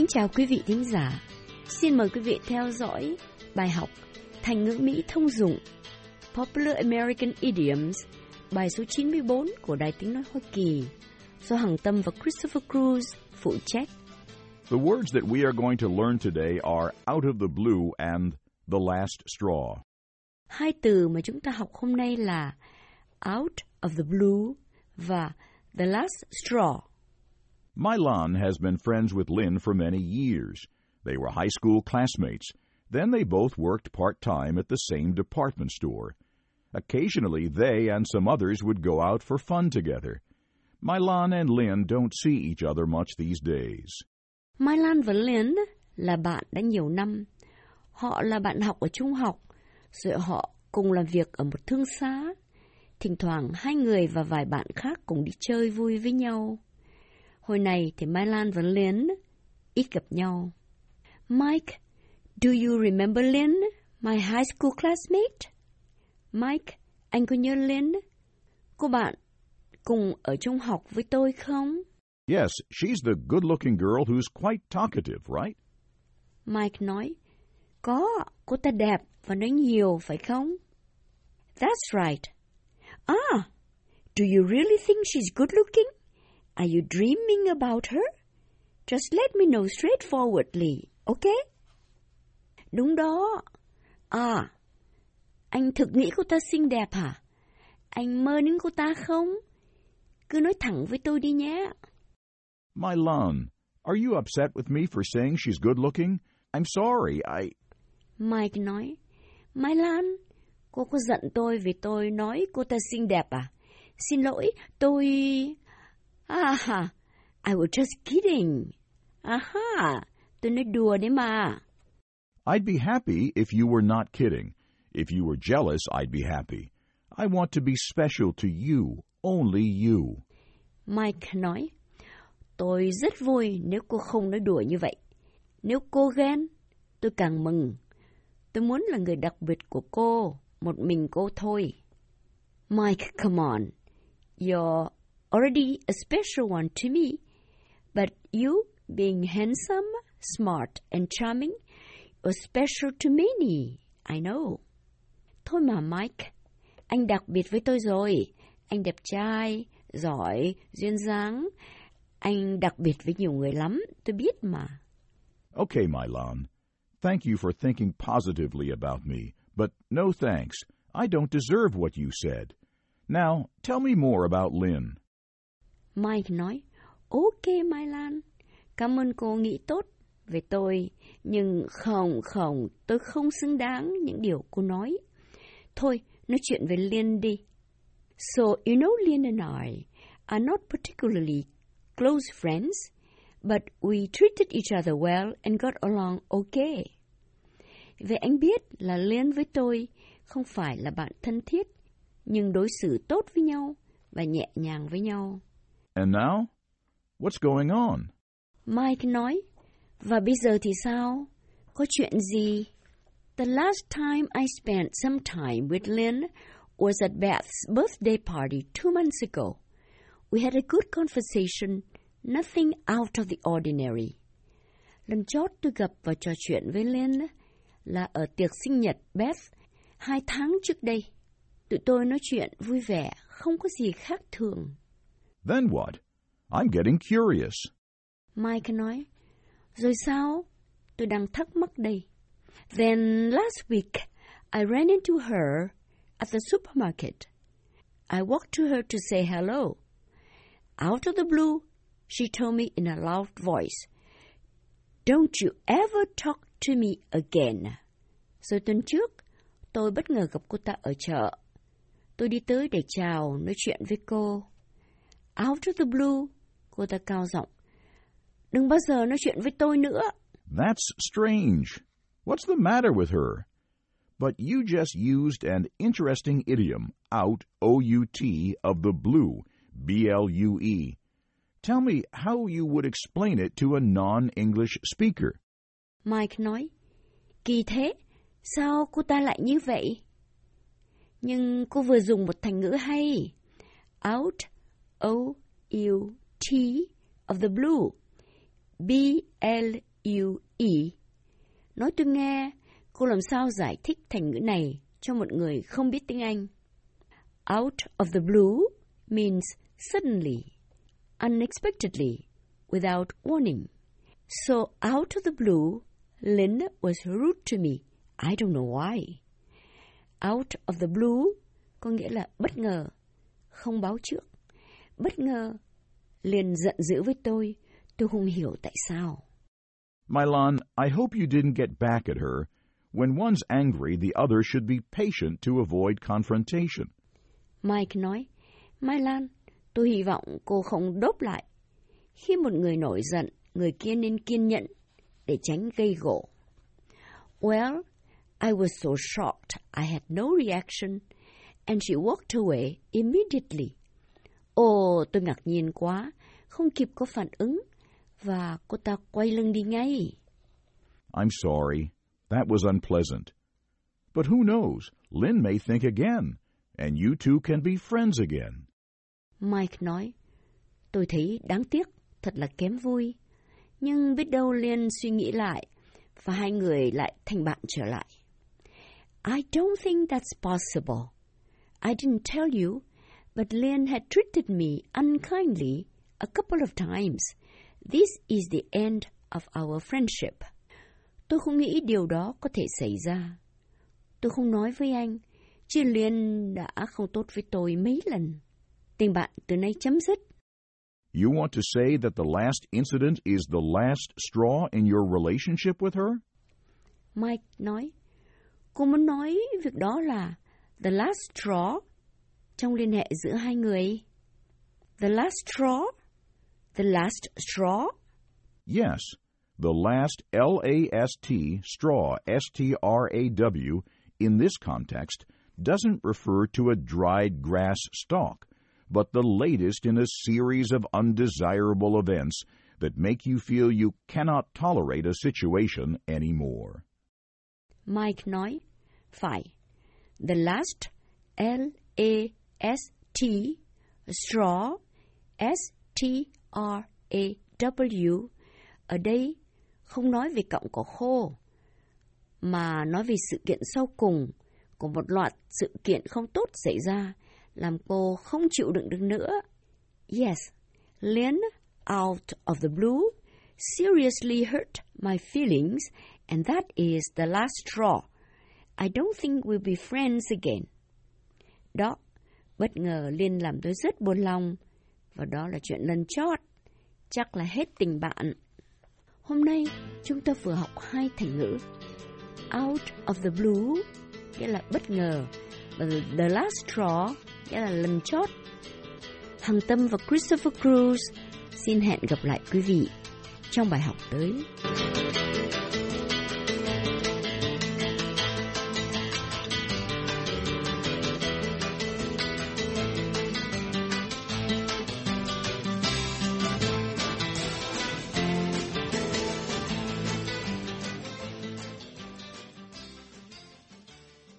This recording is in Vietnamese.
Kính chào quý vị thính giả. Xin mời quý vị theo dõi bài học Thành ngữ Mỹ thông dụng Popular American Idioms bài số 94 của Đài Tiếng Nói Hoa Kỳ do Hằng Tâm và Christopher Cruz phụ trách. The words that we are going to learn today are out of the blue and the last straw. Hai từ mà chúng ta học hôm nay là out of the blue và the last straw. Milan has been friends with Lynn for many years. They were high school classmates. Then they both worked part time at the same department store. Occasionally, they and some others would go out for fun together. Milan and Lynn don't see each other much these days. Mai Lan và Lynn là bạn đã nhiều năm. Họ là bạn học ở trung học, rồi họ cùng làm việc ở một thương xá. Thỉnh thoảng hai người và vài bạn khác cùng đi chơi vui với nhau. Hồi này thì Mai Lan và Lynn ít gặp nhau. Mike, do you remember Lynn, my high school classmate? Mike, anh có nhớ Lynn? Cô bạn cùng ở trung học với tôi không? Yes, she's the good looking girl who's quite talkative, right? Mike nói, có, cô ta đẹp và nói nhiều, phải không? That's right. Ah, do you really think she's good looking? Are you dreaming about her? Just let me know straightforwardly, okay? Đúng đó. À, anh thực nghĩ cô ta xinh đẹp hả? Anh mơ đến cô ta không? Cứ nói thẳng với tôi đi nhé. Milan, are you upset with me for saying she's good looking? I'm sorry, I. Mike nói, Mai Lan, cô có giận tôi vì tôi nói cô ta xinh đẹp à? Xin lỗi, tôi... À, I was just kidding. Aha, tôi nói đùa đấy mà. I'd be happy if you were not kidding. If you were jealous, I'd be happy. I want to be special to you, only you. Mike nói, tôi rất vui nếu cô không nói đùa như vậy. Nếu cô ghen, tôi càng mừng. Tôi muốn là người đặc biệt của cô, một mình cô thôi. Mike, come on. You're already a special one to me. But you, being handsome, smart, and charming, are special to many. I know. Thôi mà Mike, anh đặc biệt với tôi rồi. Anh đẹp trai, giỏi, duyên dáng. Anh đặc biệt với nhiều người lắm, tôi biết mà. Okay, Milan. Thank you for thinking positively about me, but no thanks. I don't deserve what you said. Now, tell me more about Lynn. Mike nói, ok Mai Lan, cảm ơn cô nghĩ tốt về tôi, nhưng không, không, tôi không xứng đáng những điều cô nói. Thôi, nói chuyện về Liên đi. So, you know Liên and I are not particularly close friends, but we treated each other well and got along okay. Vậy anh biết là Liên với tôi không phải là bạn thân thiết, nhưng đối xử tốt với nhau và nhẹ nhàng với nhau. And now? What's going on? Mike nói, và bây giờ thì sao? Có chuyện gì? The last time I spent some time with Lynn was at Beth's birthday party two months ago. We had a good conversation, nothing out of the ordinary. Lần chót tôi gặp và trò chuyện với Lynn là ở tiệc sinh nhật Beth hai tháng trước đây. Tụi tôi nói chuyện vui vẻ, không có gì khác thường. Then what? I'm getting curious. Mike nói, rồi sao? Tôi đang thắc mắc đây. Then last week, I ran into her at the supermarket. I walked to her to say hello. Out of the blue, she told me in a loud voice, Don't you ever talk to me again. Rồi tuần trước, tôi bất ngờ gặp cô ta ở chợ. Tôi đi tới để chào, nói chuyện với cô. Out of the blue, cô ta cao giọng. Đừng bao giờ nói chuyện với tôi nữa. That's strange. What's the matter with her? But you just used an interesting idiom, out, O-U-T, of the blue, B-L-U-E. Tell me how you would explain it to a non-English speaker. Mike nói, kỳ thế, sao cô ta lại như vậy? Nhưng cô vừa dùng một thành ngữ hay. Out, O-U-T, of the blue, B-L-U-E. Nói tôi nghe, cô làm sao giải thích thành ngữ này cho một người không biết tiếng Anh? Out of the blue means suddenly, unexpectedly, without warning. So out of the blue, Linda was rude to me. I don't know why. Out of the blue có nghĩa là bất ngờ, không báo trước. Bất ngờ, liền giận dữ với tôi. Tôi không hiểu tại sao. Milan, I hope you didn't get back at her. When one's angry, the other should be patient to avoid confrontation. Mike nói, Mai Lan, tôi hy vọng cô không đốt lại. Khi một người nổi giận, người kia nên kiên nhẫn để tránh gây gỗ. Well, I was so shocked I had no reaction, and she walked away immediately. Ồ, tôi ngạc nhiên quá, không kịp có phản ứng, và cô ta quay lưng đi ngay. I'm sorry. That was unpleasant. But who knows? Lynn may think again, and you two can be friends again. Mike nói, tôi thấy đáng tiếc, thật là kém vui. Nhưng biết đâu Liên suy nghĩ lại, và hai người lại thành bạn trở lại. I don't think that's possible. I didn't tell you, but Lynn had treated me unkindly a couple of times. This is the end of our friendship. Tôi không nghĩ điều đó có thể xảy ra. Tôi không nói với anh, chứ Liên đã không tốt với tôi mấy lần. Tình bạn từ nay chấm dứt. You want to say that the last incident is the last straw in your relationship with her? Mike nói, cô muốn nói việc đó là the last straw trong liên hệ giữa hai người. The last straw? The last straw? Yes, the last L A S T, straw, S T R A W, in this context, doesn't refer to a dried grass stalk, but the latest in a series of undesirable events that make you feel you cannot tolerate a situation anymore. Mike nói, phải. The last S T straw, S-T-R-A-W, ở đây không nói về cọng cỏ khô, mà nói về sự kiện sau cùng của một loạt sự kiện không tốt xảy ra, làm cô không chịu đựng được nữa. Yes, Lynn, out of the blue, seriously hurt my feelings, and that is the last straw. I don't think we'll be friends again. Đó, bất ngờ Liên làm tôi rất buồn lòng, và đó là chuyện lần chót. Chắc là hết tình bạn. Hôm nay, chúng ta vừa học hai thành ngữ. Out of the blue, nghĩa là bất ngờ, và the last straw, nghĩa là lần chót. Hằng Tâm và Christopher Cruz xin hẹn gặp lại quý vị trong bài học tới.